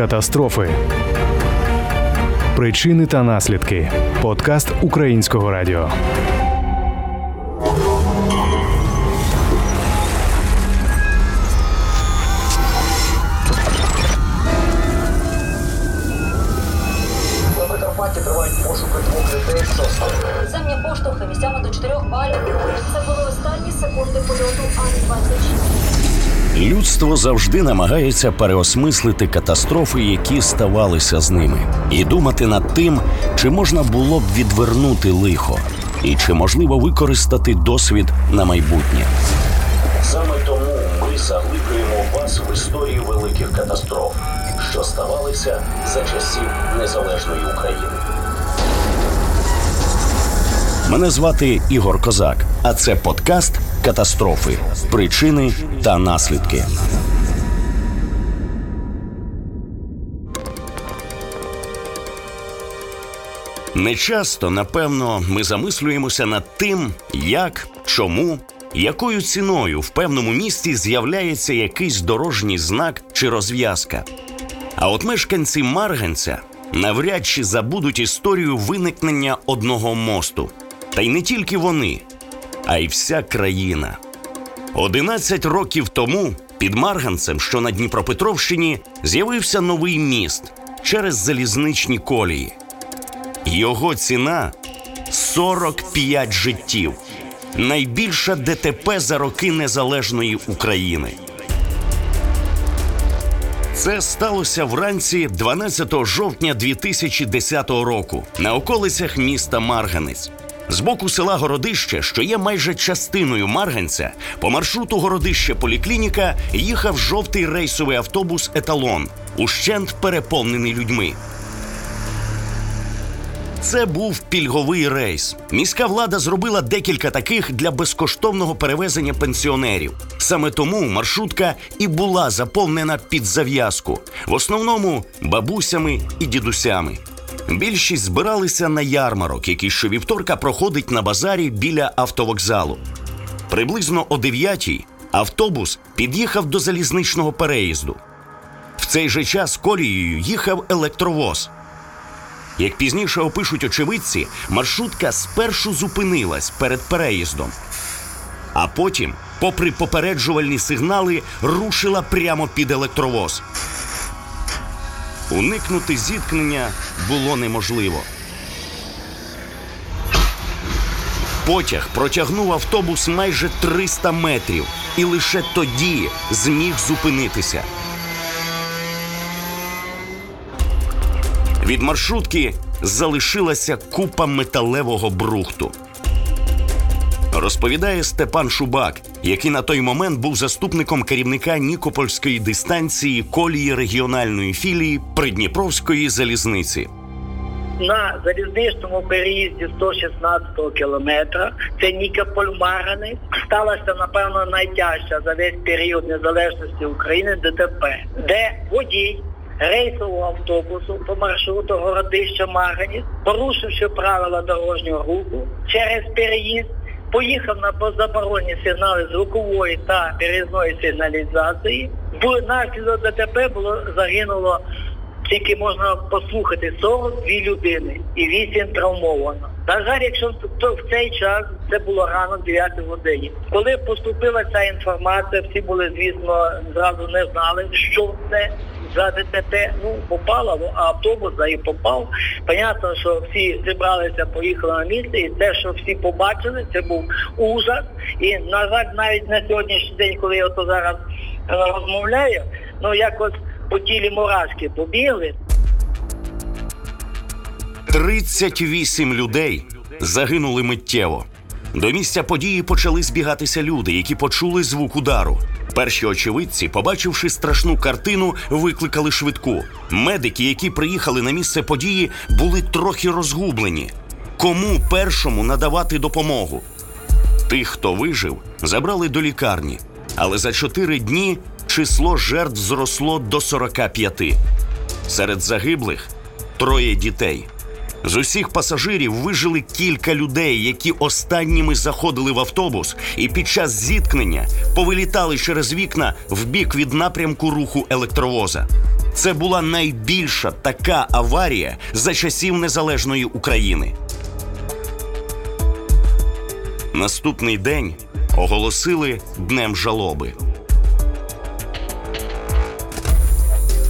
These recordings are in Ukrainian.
Катастрофи. Причини та наслідки. Подкаст Українського радіо. Тривають пошуки двох місцями до 4 балів. Це були останні секунди польоту Ан-26. Людство завжди намагається переосмислити катастрофи, які ставалися з ними, і думати над тим, чи можна було б відвернути лихо, і чи можливо використати досвід на майбутнє. Саме тому ми заглиблюємо вас в історію великих катастроф, що ставалися за часів незалежної України. Мене звати Ігор Козак, а це подкаст Катастрофи, причини та наслідки. Нечасто, напевно, ми замислюємося над тим, як, чому, якою ціною в певному місті з'являється якийсь дорожній знак чи розв'язка. А от мешканці Марганця навряд чи забудуть історію виникнення одного мосту. Та й не тільки вони, а й вся країна. 11 років тому під Марганцем, що на Дніпропетровщині, з'явився новий міст через залізничні колії. Його ціна 45 життів. Найбільша ДТП за роки незалежної України. Це сталося вранці 12 жовтня 2010 року на околицях міста Марганець. З боку села Городище, що є майже частиною Марганця, по маршруту Городище Поліклініка їхав жовтий рейсовий автобус Еталон, ущент переповнений людьми. Це був пільговий рейс. Міська влада зробила декілька таких для безкоштовного перевезення пенсіонерів. Саме тому маршрутка і була заповнена під зав'язку, в основному бабусями і дідусями. Більшість збиралися на ярмарок, який щовівторка проходить на базарі біля автовокзалу. Приблизно о 9-й автобус під'їхав до залізничного переїзду. В цей же час колією їхав електровоз. Як пізніше опишуть очевидці, маршрутка спершу зупинилась перед переїздом, а потім, попри попереджувальні сигнали, рушила прямо під електровоз. Уникнути зіткнення було неможливо. Потяг протягнув автобус майже 300 метрів і лише тоді зміг зупинитися. Від маршрутки залишилася купа металевого брухту. Розповідає Степан Шубак, який на той момент був заступником керівника Нікопольської дистанції колії регіональної філії Придніпровської залізниці. на залізничному переїзді 116 кілометра, це Нікополь Марганець, сталася, напевно, найтяжча за весь період незалежності України ДТП, де водій рейсового автобусу по маршруту Городище Марганець, порушивши правила дорожнього руху через переїзд, поїхав на позаборонні сигнали звукової та перезної сигналізації. Внаслідок ДТП було загинуло тільки можна послухати 42 людини і 8 травмовано. На жаль, якщо в цей час це було рано 9 годині. Коли поступила ця інформація, всі були, звісно, зразу не знали, що це за ДТП. Ну, попало, ну, а автобус да, і попав. Понятно, що всі зібралися, поїхали на місце, і те, що всі побачили, це був ужас. І, на жаль, навіть на сьогоднішній день, коли я ото зараз е, розмовляю, ну якось по тілі мурашки побігли. 38 людей загинули миттєво. До місця події почали збігатися люди, які почули звук удару. Перші очевидці, побачивши страшну картину, викликали швидку. Медики, які приїхали на місце події, були трохи розгублені. Кому першому надавати допомогу? Тих, хто вижив, забрали до лікарні, але за чотири дні число жертв зросло до 45. Серед загиблих троє дітей. З усіх пасажирів вижили кілька людей, які останніми заходили в автобус і під час зіткнення повилітали через вікна в бік від напрямку руху електровоза. Це була найбільша така аварія за часів незалежної України. Наступний день оголосили днем жалоби.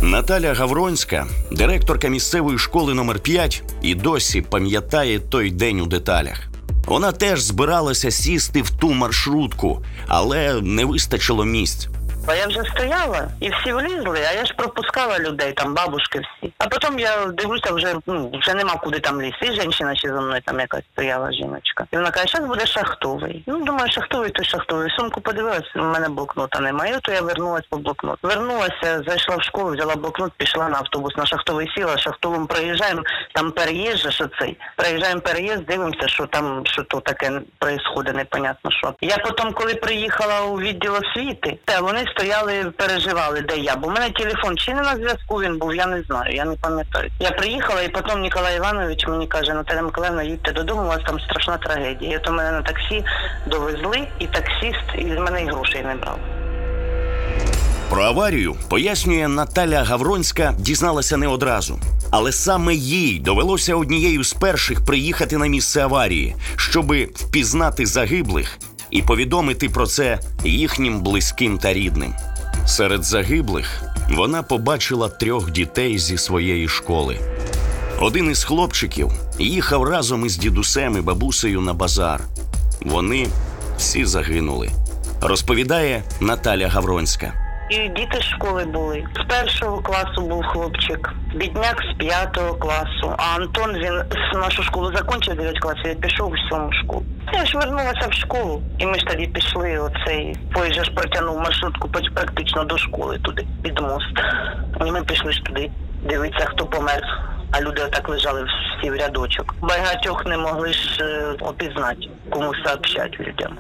Наталя Гавронська, директорка місцевої школи номер 5 і досі пам'ятає той день у деталях. Вона теж збиралася сісти в ту маршрутку, але не вистачило місць. А я вже стояла і всі влізли, а я ж пропускала людей, там бабушки всі. А потім я дивлюся, вже ну вже нема куди там лізти. І жінка ще за мною там якась стояла жіночка. І вона каже, зараз буде шахтовий. Ну думаю, шахтовий то шахтовий. Сумку подивилась, у мене блокнота немає. То я вернулась по блокнот. Вернулася, зайшла в школу, взяла блокнот, пішла на автобус на шахтовий сіла. Шахтовим проїжджаємо. Там переїзд, що цей. Проїжджаємо переїзд, дивимося, що там що то таке происходить, непонятно що. Я потім, коли приїхала у відділ освіти, та вони стояли, переживали, де я. Бо в мене телефон чи не на зв'язку він був, я не знаю, я не пам'ятаю. Я приїхала, і потім Ніколай Іванович мені каже, Наталя Миколаївна, їдьте додому, у вас там страшна трагедія. І от мене на таксі довезли, і таксіст із мене і грошей не брав. Про аварію пояснює Наталя Гавронська, дізналася не одразу. Але саме їй довелося однією з перших приїхати на місце аварії, щоби впізнати загиблих і повідомити про це їхнім близьким та рідним. Серед загиблих вона побачила трьох дітей зі своєї школи. Один із хлопчиків їхав разом із дідусем і бабусею на базар. Вони всі загинули, розповідає Наталя Гавронська. І діти з школи були. З першого класу був хлопчик, бідняк з п'ятого класу. А Антон він нашу школу закінчив 9 класів і пішов у сьому школу. Я ж вернулася в школу, і ми ж тоді пішли. Оцей поїзд ж протягнув маршрутку практично до школи туди під мост. І ми пішли ж туди дивитися, хто помер. А люди отак лежали всі в рядочок. Багатьох не могли ж е, опізнати, кому сообщать людям.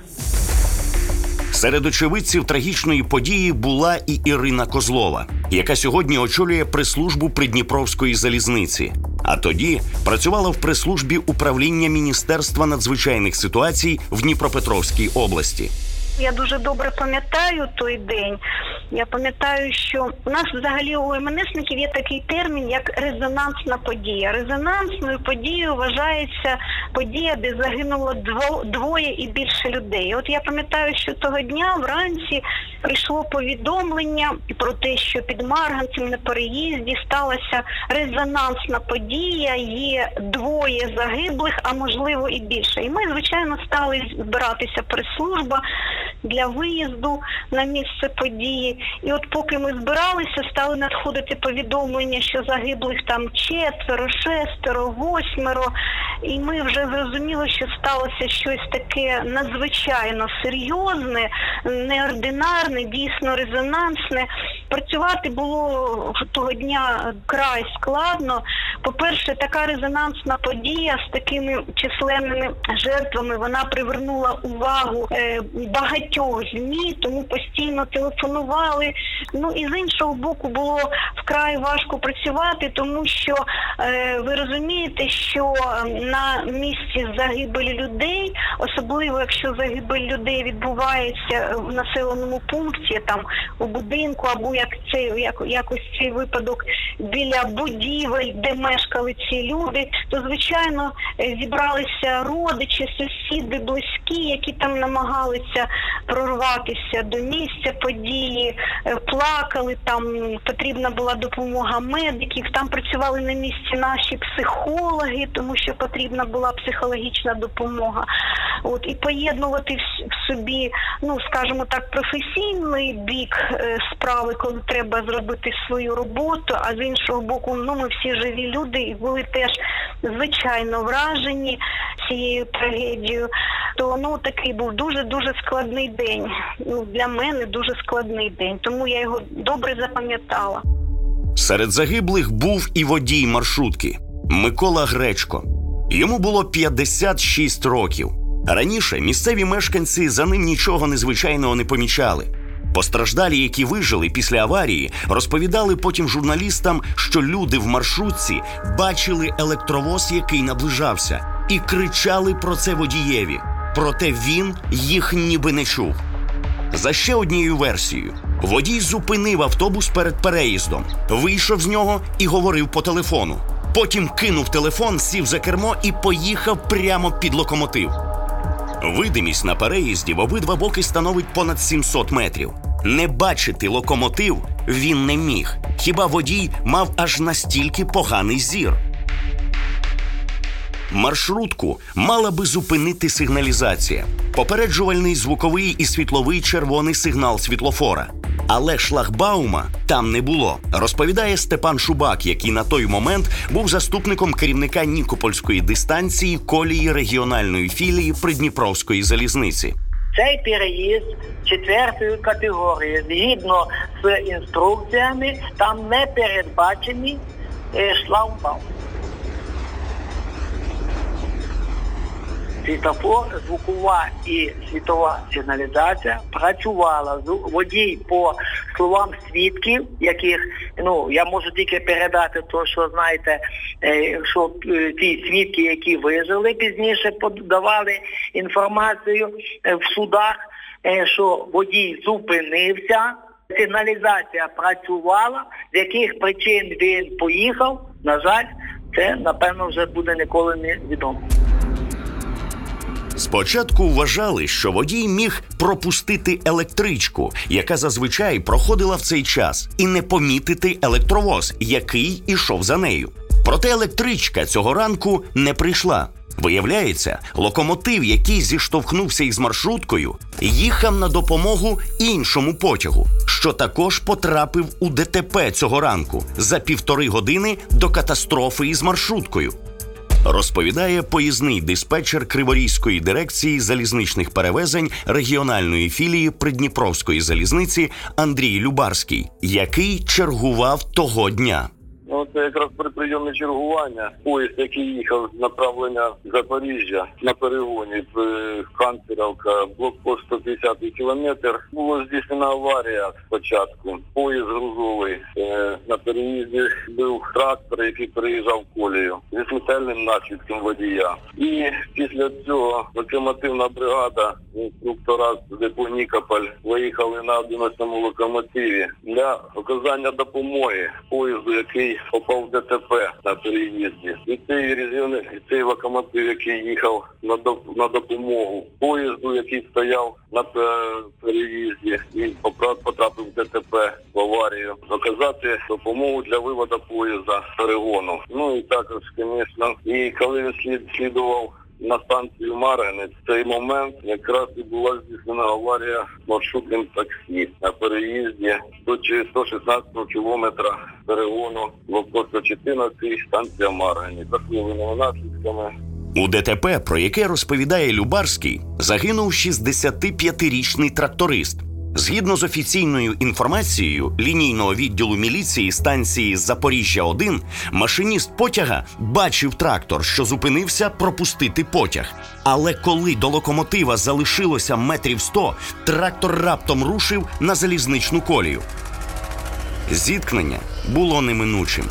Серед очевидців трагічної події була і Ірина Козлова, яка сьогодні очолює прес-службу Придніпровської залізниці. А тоді працювала в прес-службі управління Міністерства надзвичайних ситуацій в Дніпропетровській області. Я дуже добре пам'ятаю той день. Я пам'ятаю, що у нас взагалі у МНСників є такий термін, як резонансна подія. Резонансною подією вважається подія, де загинуло дво, двоє і більше людей. От я пам'ятаю, що того дня вранці прийшло повідомлення про те, що під Марганцем на переїзді сталася резонансна подія. Є двоє загиблих, а можливо і більше. І ми, звичайно, стали збиратися прес-служба для виїзду на місце події. І от поки ми збиралися, стали надходити повідомлення, що загиблих там четверо, шестеро, восьмеро. І ми вже зрозуміли, що сталося щось таке надзвичайно серйозне, неординарне, дійсно резонансне. Працювати було того дня край складно. По-перше, така резонансна подія з такими численними жертвами вона привернула увагу е, багатьох змі, тому постійно телефонували. Ну і з іншого боку було вкрай важко працювати, тому що е, ви розумієте, що е, на місці загибелі людей, особливо якщо загибель людей відбувається в населеному пункті, там у будинку, або як це як, якось цей випадок біля будівель, де мешкали ці люди, то звичайно е, зібралися родичі, сусіди, близькі, які там намагалися прорватися до місця події, е, плакали. Там потрібна була допомога медиків. Там працювали на місці наші психологи, тому що потрібна була психологічна допомога. От і поєднувати в в собі, ну скажімо так, професійний бік е, справи, коли треба зробити свою роботу. А з іншого боку, ну ми всі живі люди і були теж звичайно вражені цією трагедією. То ну такий був дуже дуже складний день. Ну для мене дуже складний день, тому я його добре запам'ятала. Серед загиблих був і водій маршрутки Микола Гречко. Йому було 56 років. Раніше місцеві мешканці за ним нічого незвичайного не помічали. Постраждалі, які вижили після аварії, розповідали потім журналістам, що люди в маршрутці бачили електровоз, який наближався, і кричали про це водієві. Проте він їх ніби не чув. За ще однією версією, Водій зупинив автобус перед переїздом, вийшов з нього і говорив по телефону. Потім кинув телефон, сів за кермо і поїхав прямо під локомотив. Видимість на переїзді в обидва боки становить понад 700 метрів. Не бачити локомотив він не міг. Хіба водій мав аж настільки поганий зір? Маршрутку мала би зупинити сигналізація, попереджувальний звуковий і світловий червоний сигнал світлофора. Але шлагбаума там не було, розповідає Степан Шубак, який на той момент був заступником керівника Нікопольської дистанції колії регіональної філії Придніпровської залізниці. Цей переїзд четвертої категорії, згідно з інструкціями, там не передбачені е, шлагбаум. Світофор, звукова і світова сигналізація працювала. Водій по словам свідків, яких ну я можу тільки передати то, що знаєте, е, що е, ті свідки, які вижили пізніше, подавали інформацію е, в судах, що водій зупинився, сигналізація працювала, з яких причин він поїхав. На жаль, це напевно вже буде ніколи не відомо. Спочатку вважали, що водій міг пропустити електричку, яка зазвичай проходила в цей час, і не помітити електровоз, який ішов за нею. Проте електричка цього ранку не прийшла. Виявляється, локомотив, який зіштовхнувся із маршруткою, їхав на допомогу іншому потягу, що також потрапив у ДТП цього ранку за півтори години до катастрофи із маршруткою. Розповідає поїзний диспетчер Криворізької дирекції залізничних перевезень регіональної філії Придніпровської залізниці Андрій Любарський, який чергував того дня. Ну, це якраз при прийомі чергування. Поїзд, який їхав з направлення Запоріжжя на перегоні е, Канцеровка, блокпост 150 кілометр. Була здійснена аварія спочатку. Поїзд грузовий. Е, на переїзді був трактор, який переїжджав колію зі смертельним наслідком водія. І після цього локомотивна бригада інструктора з депо Нікополь виїхали на 11-му локомотиві для оказання допомоги поїзду, який попав в ДТП на переїзді. І цей різьйонний, і цей локомотив, який їхав на на допомогу поїзду, який стояв на переїзді і потрапив в ДТП в аварію, Доказати допомогу для виводу поїзда з перегону. Ну і також, звісно, і коли він слід слідував на станцію Маринець в цей момент якраз і була здійснена аварія маршрутним таксі на переїзді до чи- 116 кілометра перегону блокпосту 14 станція Маргані. За впливовими наслідками У ДТП, про яке розповідає Любарський, загинув 65-річний тракторист. Згідно з офіційною інформацією лінійного відділу міліції станції Запоріжжя 1 машиніст потяга бачив трактор, що зупинився пропустити потяг. Але коли до локомотива залишилося метрів 100, трактор раптом рушив на залізничну колію. Зіткнення було неминучим.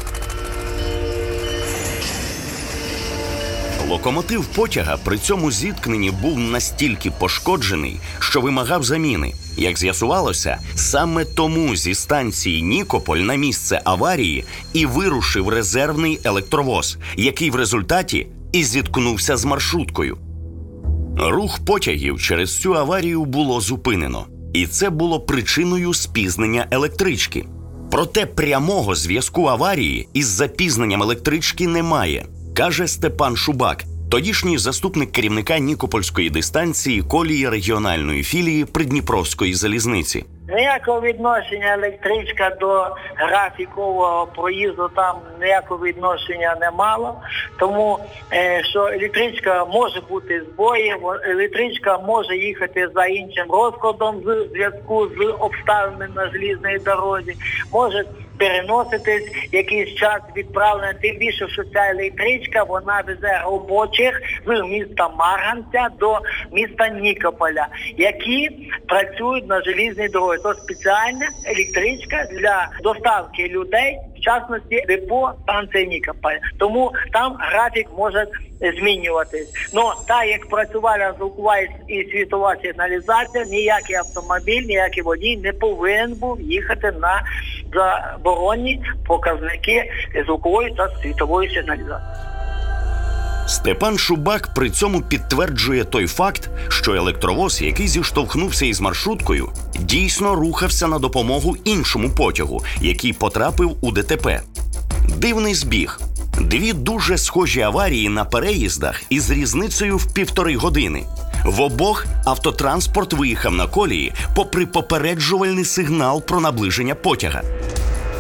Локомотив потяга при цьому зіткненні був настільки пошкоджений, що вимагав заміни. Як з'ясувалося, саме тому зі станції Нікополь на місце аварії і вирушив резервний електровоз, який в результаті і зіткнувся з маршруткою. Рух потягів через цю аварію було зупинено, і це було причиною спізнення електрички. Проте прямого зв'язку аварії із запізненням електрички немає, каже Степан Шубак, тодішній заступник керівника Нікопольської дистанції колії регіональної філії Придніпровської залізниці. Ніякого відношення електричка до графікового проїзду там ніякого відношення не мало. Тому е, що електричка може бути збої, електричка може їхати за іншим розкладом в зв'язку з обставинами на желізній дорозі, може переноситись якийсь час відправлення. Тим більше, що ця електричка вона везе робочих з міста Марганця до міста Нікополя, які працюють на желізній дорозі. То спеціальна електричка для доставки людей, в частності депо станції Нікополь. Тому там графік може змінюватись. Ну так як працювала звукова і світова сигналізація, ніякий автомобіль, ніякий водій не повинен був їхати на заборонні показники звукової та світової сигналізації. Степан Шубак при цьому підтверджує той факт, що електровоз, який зіштовхнувся із маршруткою, дійсно рухався на допомогу іншому потягу, який потрапив у ДТП. Дивний збіг. Дві дуже схожі аварії на переїздах із різницею в півтори години. В обох автотранспорт виїхав на колії, попри попереджувальний сигнал про наближення потяга.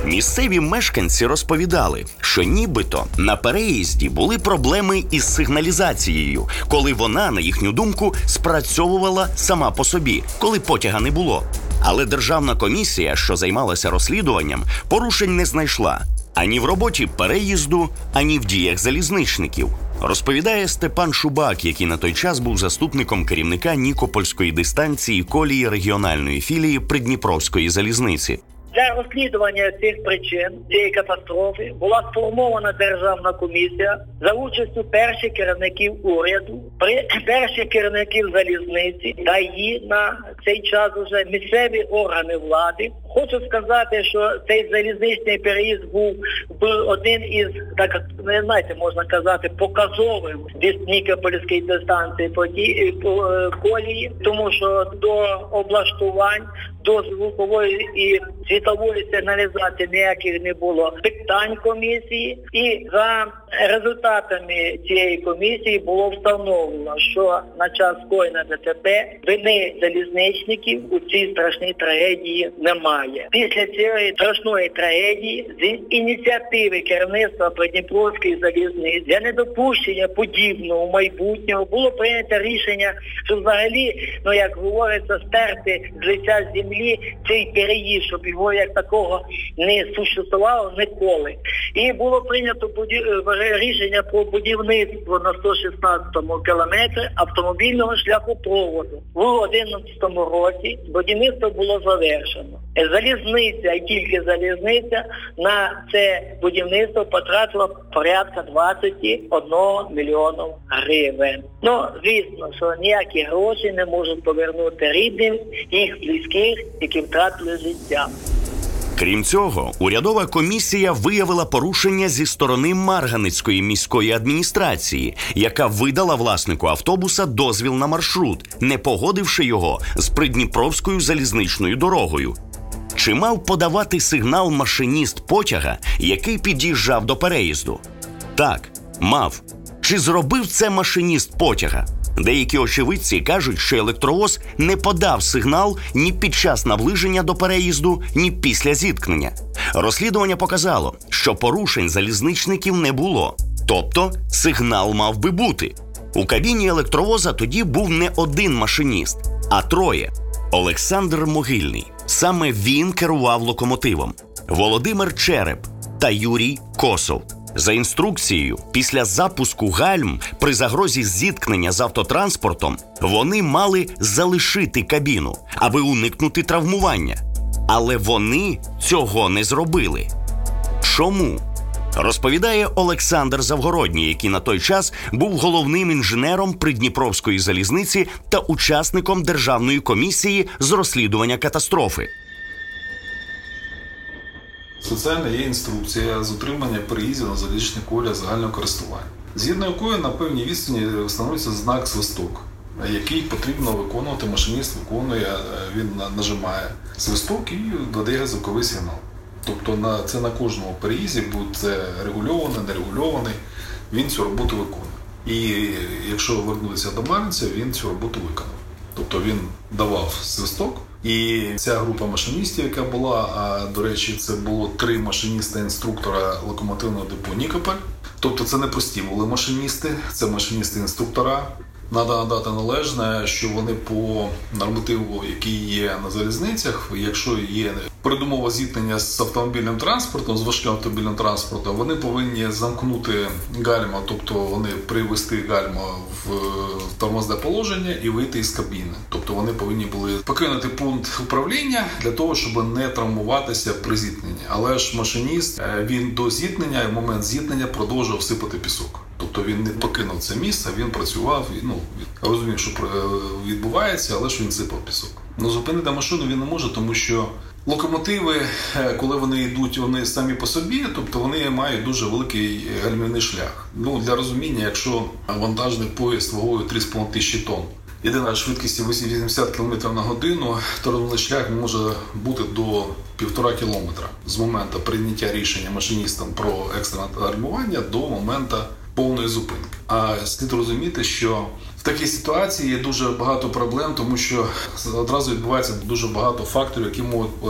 Місцеві мешканці розповідали, що нібито на переїзді були проблеми із сигналізацією, коли вона, на їхню думку, спрацьовувала сама по собі, коли потяга не було. Але державна комісія, що займалася розслідуванням, порушень не знайшла ані в роботі переїзду, ані в діях залізничників. Розповідає Степан Шубак, який на той час був заступником керівника Нікопольської дистанції колії регіональної філії Придніпровської залізниці. Для розслідування цих причин цієї катастрофи була сформована державна комісія за участю перших керівників уряду, перших керівників залізниці та її на цей час уже місцеві органи влади. Хочу сказати, що цей залізничний переїзд був один із так не знаєте, можна казати, показовим Нікопольської дистанції по е, колії, тому що до облаштувань до звукової і світової сигналізації ніяких не було. Питань комісії, і за результатами цієї комісії було встановлено, що на час коїна ДТП вини залізничників у цій страшній трагедії немає. Після цієї страшної трагедії з ініціативи керівництва Придніпровської залізниці для недопущення подібного майбутнього було прийнято рішення, що взагалі, ну як говориться, стерти з лиця землі цей переїзд, щоб його як такого не существувало ніколи. І було прийнято рішення про будівництво на 116 кілометрі автомобільного шляхопроводу. В 2011 році будівництво було завершено. Залізниця, і тільки залізниця на це будівництво потратила порядка 21 мільйонів гривень. Ну, звісно, що ніякі гроші не можуть повернути рідним їх близьких, які втратили життя. Крім цього, урядова комісія виявила порушення зі сторони Марганицької міської адміністрації, яка видала власнику автобуса дозвіл на маршрут, не погодивши його з Придніпровською залізничною дорогою. Чи мав подавати сигнал машиніст потяга, який під'їжджав до переїзду? Так, мав. Чи зробив це машиніст потяга? Деякі очевидці кажуть, що електровоз не подав сигнал ні під час наближення до переїзду, ні після зіткнення. Розслідування показало, що порушень залізничників не було, тобто сигнал мав би бути. У кабіні електровоза тоді був не один машиніст, а троє. Олександр Могильний. Саме він керував локомотивом, Володимир Череп та Юрій Косов. За інструкцією, після запуску гальм при загрозі зіткнення з автотранспортом вони мали залишити кабіну, аби уникнути травмування. Але вони цього не зробили. Чому? Розповідає Олександр Завгородній, який на той час був головним інженером Придніпровської залізниці та учасником державної комісії з розслідування катастрофи. Спеціально є інструкція з утримання переїздів на залізничне коля загального користування, згідно якої на певній відстані встановлюється знак свисток, який потрібно виконувати. Машиніст виконує, е, він нажимає свисток і додає звуковий сигнал. Тобто на це на кожному переїзді будь це регульований, нерегульований, він цю роботу виконує. І якщо вернутися до Маринця, він цю роботу виконав. Тобто він давав свисток. І ця група машиністів, яка була, а до речі, це було три машиніста-інструктора локомотивного депо Нікополь. Тобто це не прості були машиністи, це машиністи-інструктора. Треба надати належне, що вони по нормативу, який є на залізницях, якщо є передумова зіткнення з автомобільним транспортом, з важким автомобільним транспортом, вони повинні замкнути гальма, тобто вони привести гальма в тормозне положення і вийти із кабіни. Тобто вони повинні були покинути пункт управління для того, щоб не травмуватися при зіткненні. Але ж машиніст е, він до зіткнення, в момент зіткнення продовжував сипати пісок. Тобто він не покинув це місце, він працював ну розумів, що відбувається, але ж він сипав пісок. Ну зупинити машину він не може, тому що локомотиви, е, коли вони йдуть, вони самі по собі, тобто вони мають дуже великий гальмівний шлях. Ну для розуміння, якщо вантажний поїзд вагою 3,5 тисячі тонн. Єдина швидкість 80 км на годину, то шлях може бути до півтора кілометра з моменту прийняття рішення машиністам про екстрене гальмування до моменту повної зупинки. А слід розуміти, що в такій ситуації є дуже багато проблем, тому що одразу відбувається дуже багато факторів, які можуть е,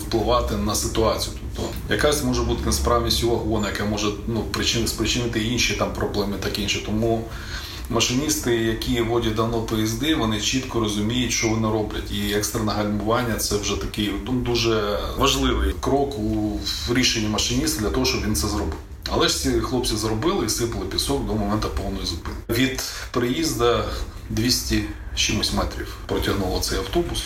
впливати на ситуацію. Тобто якась може бути несправність у вагона, яка може ну причин спричинити інші там проблеми, так інше. Тому машиністи, які водять давно поїзди, вони чітко розуміють, що вони роблять. І екстрене гальмування це вже такий ну, дуже важливий крок у рішенні машиніста для того, щоб він це зробив. Але ж ці хлопці зробили і сипали пісок до моменту повної зупинки. Від приїзду 200 чимось метрів протягнуло цей автобус.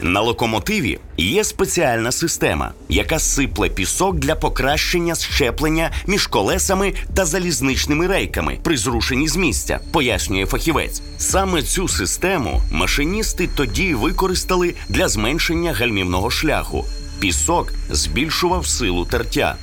На локомотиві є спеціальна система, яка сипле пісок для покращення щеплення між колесами та залізничними рейками при зрушенні з місця, пояснює фахівець. Саме цю систему машиністи тоді використали для зменшення гальмівного шляху. Пісок збільшував силу тертя.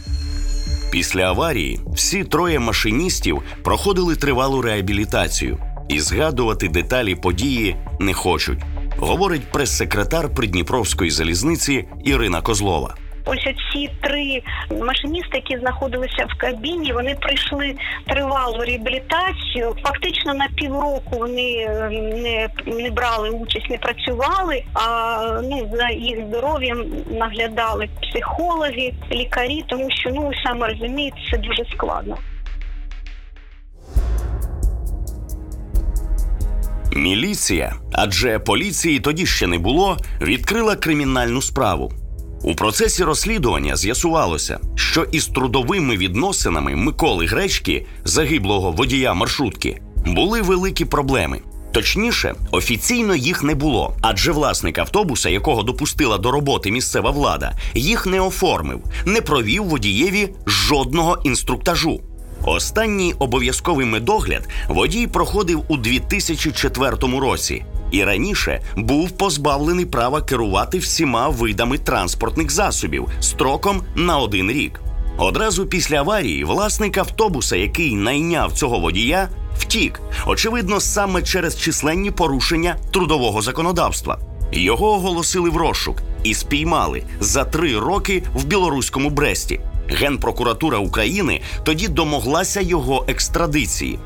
Після аварії всі троє машиністів проходили тривалу реабілітацію і згадувати деталі події не хочуть, говорить прес-секретар Придніпровської залізниці Ірина Козлова. Ось ці три машиністи, які знаходилися в кабіні, вони пройшли тривалу реабілітацію. Фактично на півроку вони е, не не брали участь, не працювали. А ну за їх здоров'ям наглядали психологи, лікарі, тому що ну саме розумієте, це дуже складно. Міліція, адже поліції тоді ще не було, відкрила кримінальну справу. У процесі розслідування з'ясувалося, що із трудовими відносинами Миколи Гречки, загиблого водія маршрутки, були великі проблеми. Точніше, офіційно їх не було, адже власник автобуса, якого допустила до роботи місцева влада, їх не оформив, не провів водієві жодного інструктажу. Останній обов'язковий медогляд водій проходив у 2004 році і раніше був позбавлений права керувати всіма видами транспортних засобів строком на один рік. Одразу після аварії власник автобуса, який найняв цього водія, втік, очевидно, саме через численні порушення трудового законодавства. Його оголосили в розшук і спіймали за три роки в білоруському Бресті. Генпрокуратура України тоді домоглася його екстрадиції.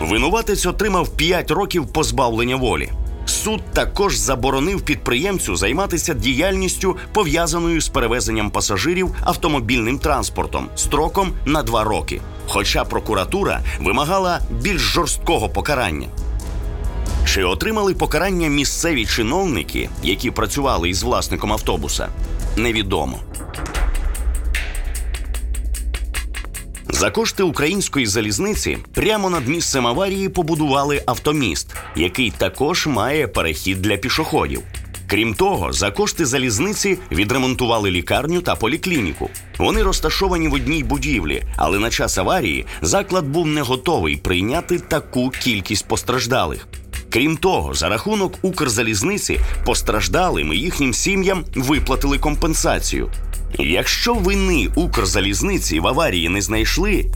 Винуватець отримав 5 років позбавлення волі. Суд також заборонив підприємцю займатися діяльністю, пов'язаною з перевезенням пасажирів автомобільним транспортом строком на 2 роки. Хоча прокуратура вимагала більш жорсткого покарання. Чи отримали покарання місцеві чиновники, які працювали із власником автобуса, невідомо. За кошти української залізниці прямо над місцем аварії побудували автоміст, який також має перехід для пішоходів. Крім того, за кошти залізниці відремонтували лікарню та поліклініку. Вони розташовані в одній будівлі, але на час аварії заклад був не готовий прийняти таку кількість постраждалих. Крім того, за рахунок Укрзалізниці постраждалим і їхнім сім'ям виплатили компенсацію. Якщо вини Укрзалізниці в аварії не знайшли,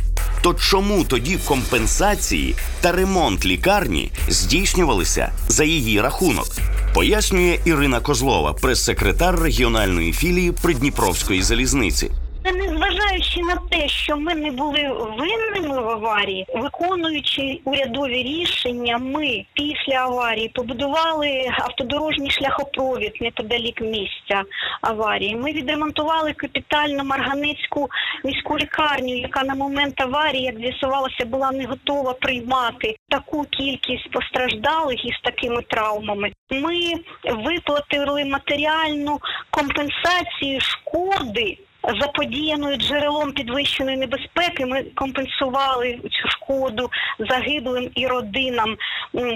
то чому тоді компенсації та ремонт лікарні здійснювалися за її рахунок? Пояснює Ірина Козлова, прес-секретар регіональної філії Придніпровської залізниці. Це не незважаючи на те, що ми не були винними в аварії, виконуючи урядові рішення, ми після аварії побудували автодорожній шляхопровід неподалік місця аварії. Ми відремонтували капітально Марганецьку міську лікарню, яка на момент аварії, як з'ясувалося, була не готова приймати таку кількість постраждалих із такими травмами. Ми виплатили матеріальну компенсацію шкоди. Заподіяною джерелом підвищеної небезпеки ми компенсували цю шкоду загиблим і родинам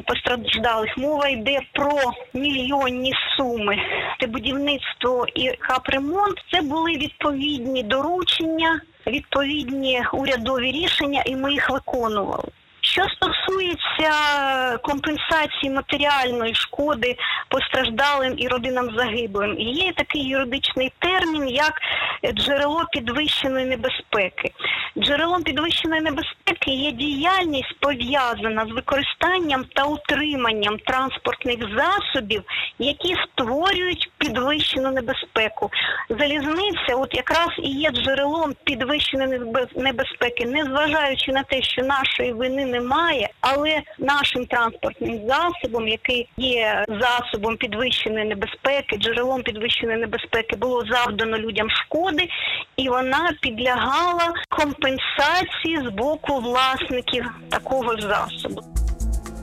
постраждалих. Мова йде про мільйонні суми. Це будівництво і капремонт. Це були відповідні доручення, відповідні урядові рішення, і ми їх виконували. Що стосується компенсації матеріальної шкоди постраждалим і родинам загиблим, є такий юридичний термін, як джерело підвищеної небезпеки. Джерелом підвищеної небезпеки є діяльність пов'язана з використанням та утриманням транспортних засобів, які створюють підвищену небезпеку. Залізниця, от якраз і є джерелом підвищеної небезпеки, незважаючи на те, що нашої вини немає, але нашим транспортним засобом, який є засобом підвищеної небезпеки, джерелом підвищеної небезпеки, було завдано людям шкоди, і вона підлягала компенсації з боку власників такого засобу.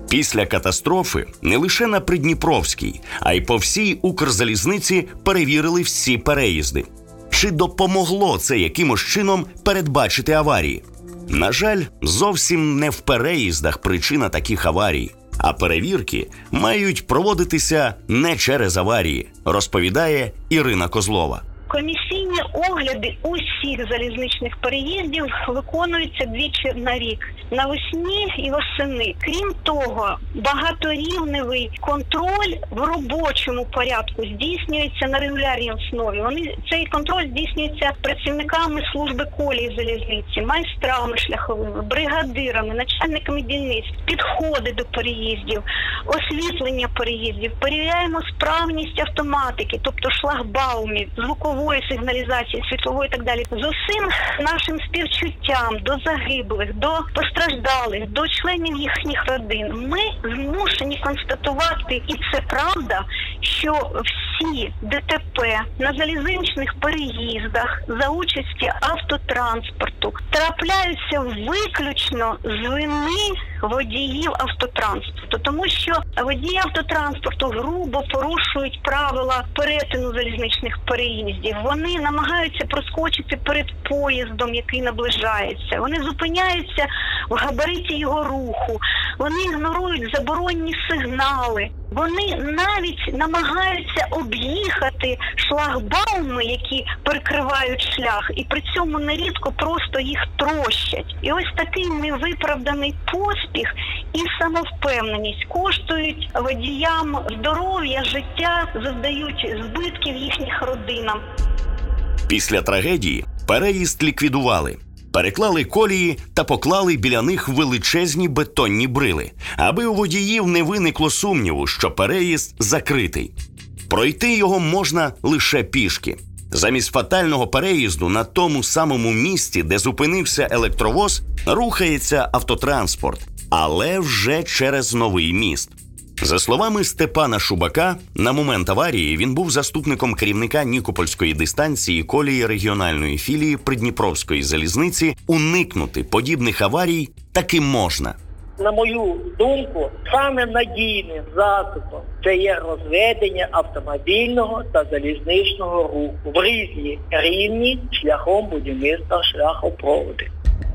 Після катастрофи не лише на Придніпровській, а й по всій Укрзалізниці перевірили всі переїзди. Чи допомогло це якимось чином передбачити аварії? На жаль, зовсім не в переїздах причина таких аварій, а перевірки мають проводитися не через аварії, розповідає Ірина Козлова. Комісійні огляди усіх залізничних переїздів виконуються двічі на рік навесні і восени. Крім того, багаторівневий контроль в робочому порядку здійснюється на регулярній основі. Вони цей контроль здійснюється працівниками служби колії залізниці, майстрами шляховими, бригадирами, начальниками дільниць, підходи до переїздів, освітлення переїздів. Перевіряємо справність автоматики, тобто шлагбаумів, звукової сигналізації, світлової і так далі. З усім нашим співчуттям до загиблих, до постраждалих, до членів їхніх родин. Ми змушені констатувати, і це правда, що всі ДТП на залізничних переїздах за участі автотранспорту трапляються виключно з вини водіїв автотранспорту, тому що водії автотранспорту грубо порушують правила перетину залізничних переїздів. Вони намагаються проскочити перед поїздом, який наближається. Вони зупиняються в габариті його руху. Вони ігнорують заборонні сигнали. Вони навіть намагаються об'їхати шлагбауми, які перекривають шлях, і при цьому нерідко просто їх трощать. І ось такий невиправданий поспіх і самовпевненість коштують водіям здоров'я, життя, завдають збитків їхніх родинам. Після трагедії переїзд ліквідували. Переклали колії та поклали біля них величезні бетонні брили, аби у водіїв не виникло сумніву, що переїзд закритий. Пройти його можна лише пішки. Замість фатального переїзду на тому самому місці, де зупинився електровоз, рухається автотранспорт, але вже через новий міст. За словами Степана Шубака, на момент аварії він був заступником керівника Нікопольської дистанції колії регіональної філії Придніпровської залізниці. Уникнути подібних аварій таки можна. На мою думку, саме надійним засобом це є розведення автомобільного та залізничного руху в різні рівні шляхом будівництва шляхопроводу.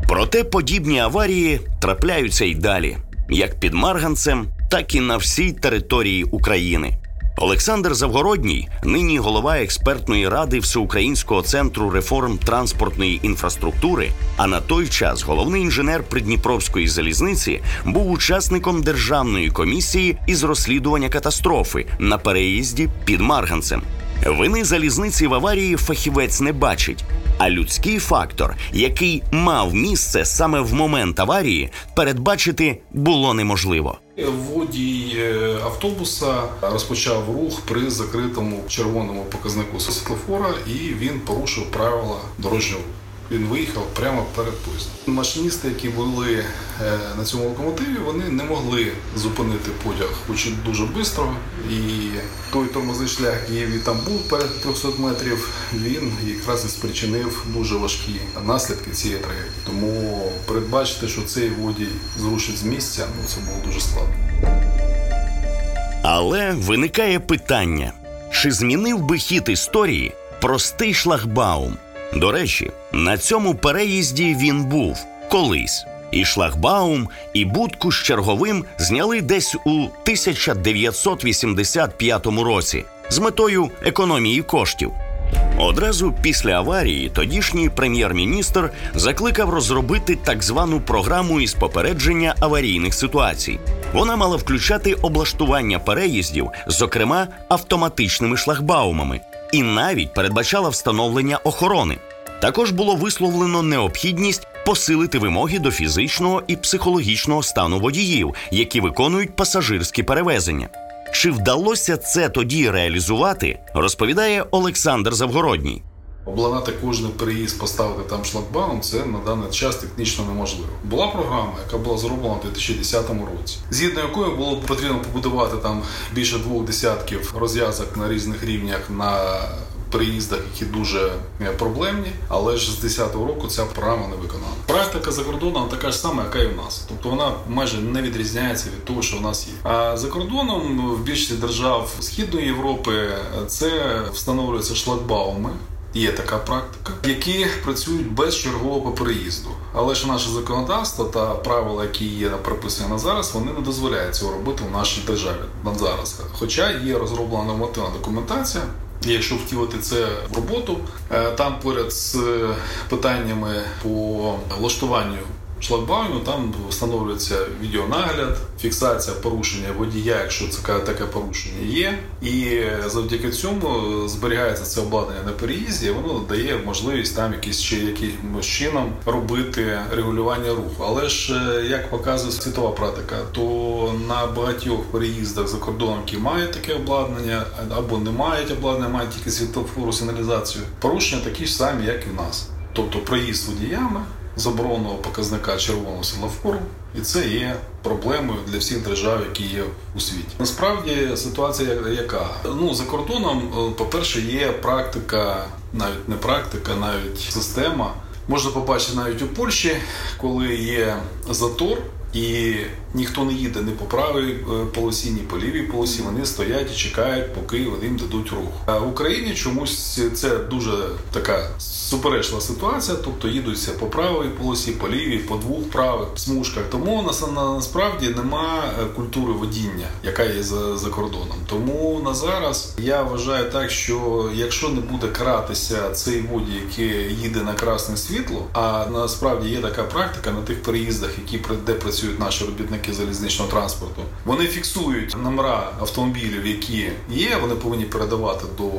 Проте подібні аварії трапляються й далі, як під Марганцем, так і на всій території України. Олександр Завгородній, нині голова експертної ради Всеукраїнського центру реформ транспортної інфраструктури, а на той час головний інженер Придніпровської залізниці, був учасником державної комісії із розслідування катастрофи на переїзді під Марганцем. Вини залізниці в аварії фахівець не бачить, а людський фактор, який мав місце саме в момент аварії, передбачити було неможливо. Водій е, автобуса розпочав рух при закритому червоному показнику світлофора і він порушив правила дорожнього. Він виїхав прямо перед поїздом. Машиністи, які були е, на цьому локомотиві, вони не могли зупинити потяг, хоч і дуже швидко. І той тормозний шлях, який там був перед 300 метрів, він якраз і спричинив дуже важкі наслідки цієї трагедії. Тому передбачити, що цей водій зрушить з місця, ну це було дуже складно. Але виникає питання: чи змінив би хід історії простий шлагбаум? До речі, на цьому переїзді він був колись. І шлагбаум, і будку з черговим зняли десь у 1985 році з метою економії коштів. Одразу після аварії тодішній прем'єр-міністр закликав розробити так звану програму із попередження аварійних ситуацій. Вона мала включати облаштування переїздів, зокрема автоматичними шлагбаумами, і навіть передбачала встановлення охорони. Також було висловлено необхідність посилити вимоги до фізичного і психологічного стану водіїв, які виконують пасажирські перевезення. Чи вдалося це тоді реалізувати, розповідає Олександр Завгородній. Обладнати кожний переїзд, поставити там шлагбаум, це на даний час технічно неможливо. Була програма, яка була зроблена у 2010 році, згідно якої було потрібно побудувати там більше двох десятків розв'язок на різних рівнях на переїздах, які дуже е, проблемні, але ж з 10-го року ця програма не виконана. Практика за кордоном така ж сама, яка і в нас. Тобто вона майже не відрізняється від того, що в нас є. А за кордоном в більшості держав Східної Європи це встановлюються шлагбауми. Є така практика, які працюють без чергового переїзду. Але ж наше законодавство та правила, які є прописані на зараз, вони не дозволяють цього робити в нашій державі на зараз. Хоча є розроблена нормативна документація, Якщо втілити це в роботу, е, там поряд з питаннями по влаштуванню шлагбауму, там встановлюється відеонагляд, фіксація порушення водія, якщо це таке порушення є, і завдяки цьому зберігається це обладнання на переїзді. і Воно дає можливість там якісь чи якимось чином робити регулювання руху. Але ж е, як показує світова практика, то на багатьох переїздах за кордоном, які мають таке обладнання, або не мають обладнання, мають тільки світлофору сигналізацію. Порушення такі ж самі, як і в нас, тобто проїзд водіями забороненого показника червоного семафору, і це є проблемою для всіх держав, які є у світі. Насправді ситуація яка ну за кордоном, е, по перше, є практика, навіть не практика, навіть система. Можна побачити навіть у Польщі, коли є затор. І ніхто не їде ні по правій е, полосі, ні по лівій полосі. Вони стоять і чекають, поки їм дадуть рух. А в Україні чомусь це дуже така суперечлива ситуація, тобто їдуться по правій полосі, по лівій, по двох правих смужках. Тому на, насправді нема е, культури водіння, яка є за, за кордоном. Тому на зараз я вважаю так, що якщо не буде кратися цей водій, який їде на красне світло, а насправді є така практика на тих переїздах, які де працюють наші робітники залізничного транспорту, вони фіксують номера автомобілів, які є. Вони повинні передавати до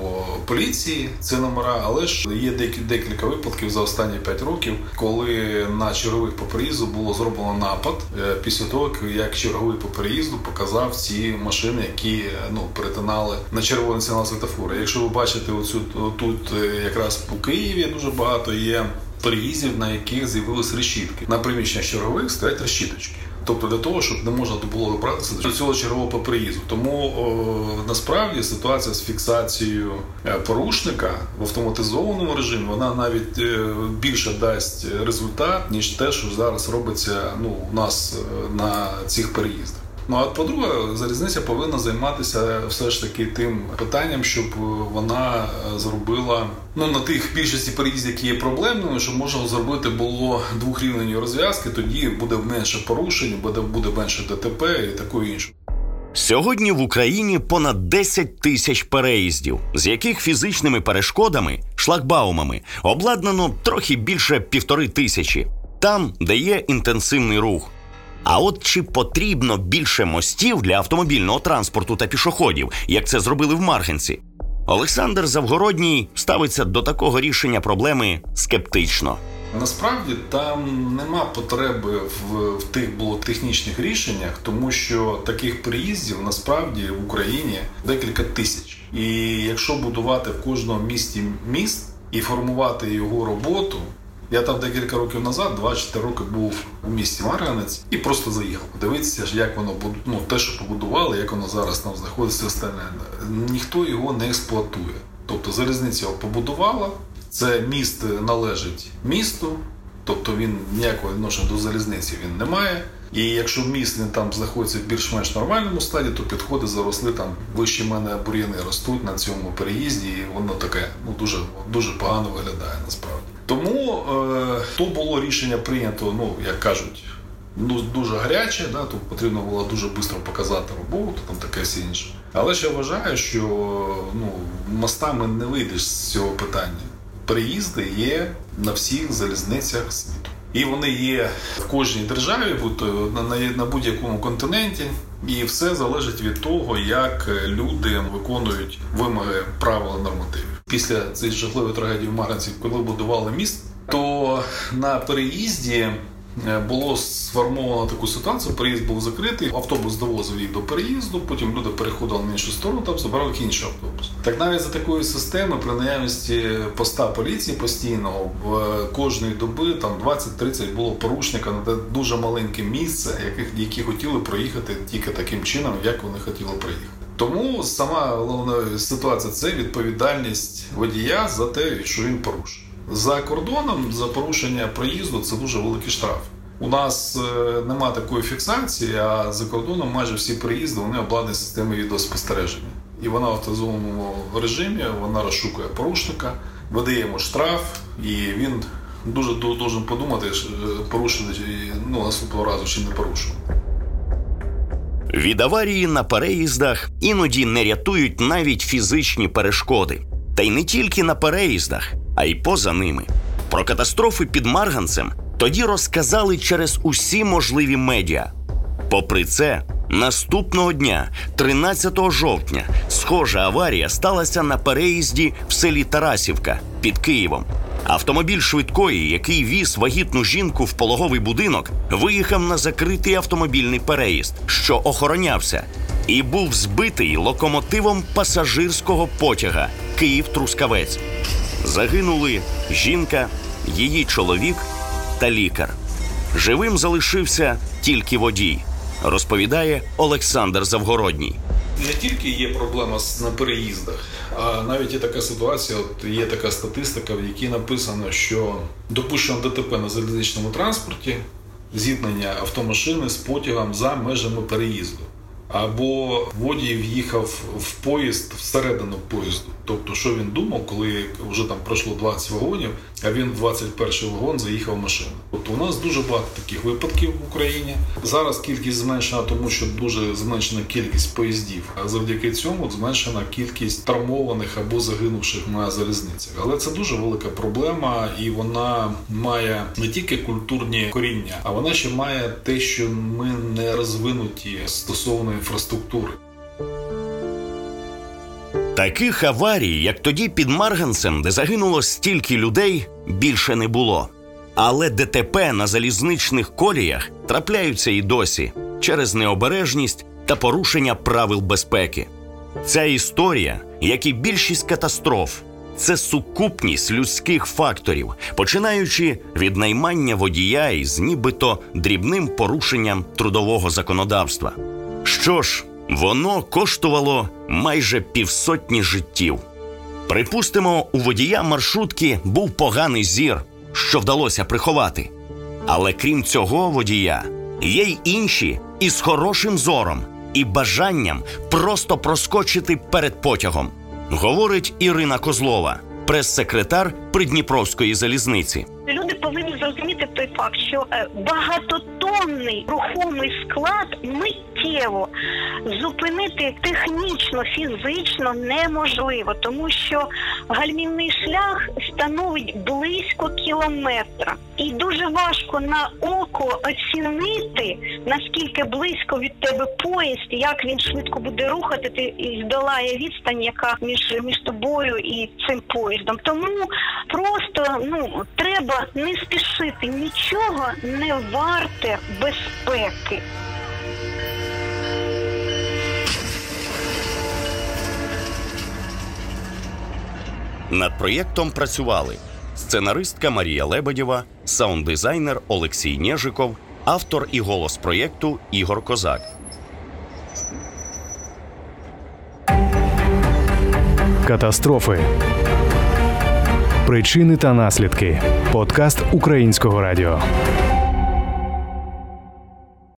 поліції ці номера, але ж є декілька випадків за останні 5 років, коли на чергових по переїзду було зроблено напад е, після того, як черговий по переїзду показав ці машини, які ну перетинали на червоний сигнал світофора. Якщо ви бачите, оцю тут е, якраз у Києві дуже багато є переїздів, на яких з'явились решітки. На приміщеннях чергових стоять решіточки. Тобто для того, щоб не можна було добратися до цього чергового приїзду. Тому о, насправді ситуація з фіксацією е, порушника в автоматизованому режимі вона навіть е, більше дасть результат ніж те, що зараз робиться ну у нас е, на цих переїздах. Ну а по-друге, залізниця повинна займатися все ж таки тим питанням, щоб вона зробила ну на тих більшості переїздів, які є проблемними, щоб можна зробити було двохрівнені розв'язки. Тоді буде менше порушень, буде буде менше ДТП і такої інше. Сьогодні в Україні понад 10 тисяч переїздів, з яких фізичними перешкодами, шлагбаумами обладнано трохи більше півтори тисячі, там, де є інтенсивний рух. А от чи потрібно більше мостів для автомобільного транспорту та пішоходів, як це зробили в Маргенці? Олександр Завгородній ставиться до такого рішення проблеми скептично. Насправді там нема потреби в, в тих було технічних рішеннях, тому що таких приїздів насправді в Україні декілька тисяч. І якщо будувати в кожному місті міст і формувати його роботу, Я там декілька років назад, 2-4 роки був у місті Марганець і просто заїхав. Подивитися, як воно ну, те, що побудували, як воно зараз там знаходиться, остальне. Ніхто його не експлуатує. Тобто залізниця його побудувала, це міст належить місту, тобто він ніякого відношення до залізниці він не має. І якщо міст він там знаходиться в більш-менш нормальному стаді, то підходи заросли там вище мене бур'яни ростуть на цьому переїзді, і воно таке ну дуже дуже погано виглядає насправді. Тому е, то було рішення прийнято, ну як кажуть, ну дуже гаряче, да, тут потрібно було дуже швидко показати роботу, там таке все інше. Але я вважаю, що ну мостами не вийдеш з цього питання. Переїзди є на всіх залізницях світу. І вони є в кожній державі, на будь-якому континенті, і все залежить від того, як люди виконують вимоги правил нормативів. Після цієї жахливої трагедії в Марганці, коли будували міст, то на переїзді Е, було сформовано таку ситуацію. Переїзд був закритий, автобус довозив їх до переїзду. Потім люди переходили на іншу сторону, там забрали інший автобус. Так навіть за такою системою, при наявності поста поліції постійного в кожної доби там 20-30 було порушника на дуже маленьке місце, яких які хотіли проїхати тільки таким чином, як вони хотіли проїхати. Тому сама головна ситуація це відповідальність водія за те, що він порушив. За кордоном за порушення проїзду це дуже великий штраф. У нас е, нема такої фіксації, а за кордоном майже всі приїзди вони обладнані системою відеоспостереження. І вона в автозовому режимі вона розшукує порушника, видає йому штраф, і він дуже должен подумати, е, порушити ну, наступного разу чи не порушив. Від аварії на переїздах іноді не рятують навіть фізичні перешкоди. Та й не тільки на переїздах а й поза ними. Про катастрофи під Марганцем тоді розказали через усі можливі медіа. Попри це, наступного дня, 13 жовтня, схожа аварія сталася на переїзді в селі Тарасівка під Києвом. Автомобіль швидкої, який віз вагітну жінку в пологовий будинок, виїхав на закритий автомобільний переїзд, що охоронявся, і був збитий локомотивом пасажирського потяга Київ-Трускавець. Загинули жінка, її чоловік та лікар. Живим залишився тільки водій, розповідає Олександр Завгородній. Не тільки є проблема на переїздах, а навіть є така ситуація. От є така статистика, в якій написано, що допущено ДТП на залізничному транспорті, зіткнення автомашини з потягом за межами переїзду або водій в'їхав в поїзд всередину поїзду. Тобто, що він думав, коли вже там пройшло 20 вагонів, а він в 21-й вагон заїхав машину. Тобто у нас дуже багато таких випадків в Україні. Зараз кількість зменшена, тому що дуже зменшена кількість поїздів. А завдяки цьому зменшена кількість травмованих або загинувших на залізницях. Але це дуже велика проблема, і вона має не тільки культурні коріння, а вона ще має те, що ми не розвинуті стосовно інфраструктури. Таких аварій, як тоді під Марганцем, де загинуло стільки людей, більше не було. Але ДТП на залізничних коліях трапляються і досі через необережність та порушення правил безпеки. Ця історія, як і більшість катастроф, це сукупність людських факторів, починаючи від наймання водія із нібито дрібним порушенням трудового законодавства. Що ж, воно коштувало майже півсотні життів. Припустимо, у водія маршрутки був поганий зір, що вдалося приховати. Але крім цього водія, є й інші із хорошим зором і бажанням просто проскочити перед потягом, говорить Ірина Козлова, прес-секретар Придніпровської залізниці. Факт, що е, багатотонний рухомий склад миттєво зупинити технічно, фізично неможливо, тому що гальмівний шлях становить близько кілометра, і дуже важко на око оцінити наскільки близько від тебе поїзд, як він швидко буде рухати, ти і здолає відстань, яка між між тобою і цим поїздом. Тому просто ну треба не спішити нічого не варте безпеки. Над проєктом працювали сценаристка Марія Лебедєва, саунд-дизайнер Олексій Нєжиков, автор і голос проєкту Ігор Козак. Катастрофи. Причини та наслідки. Подкаст Українського радіо.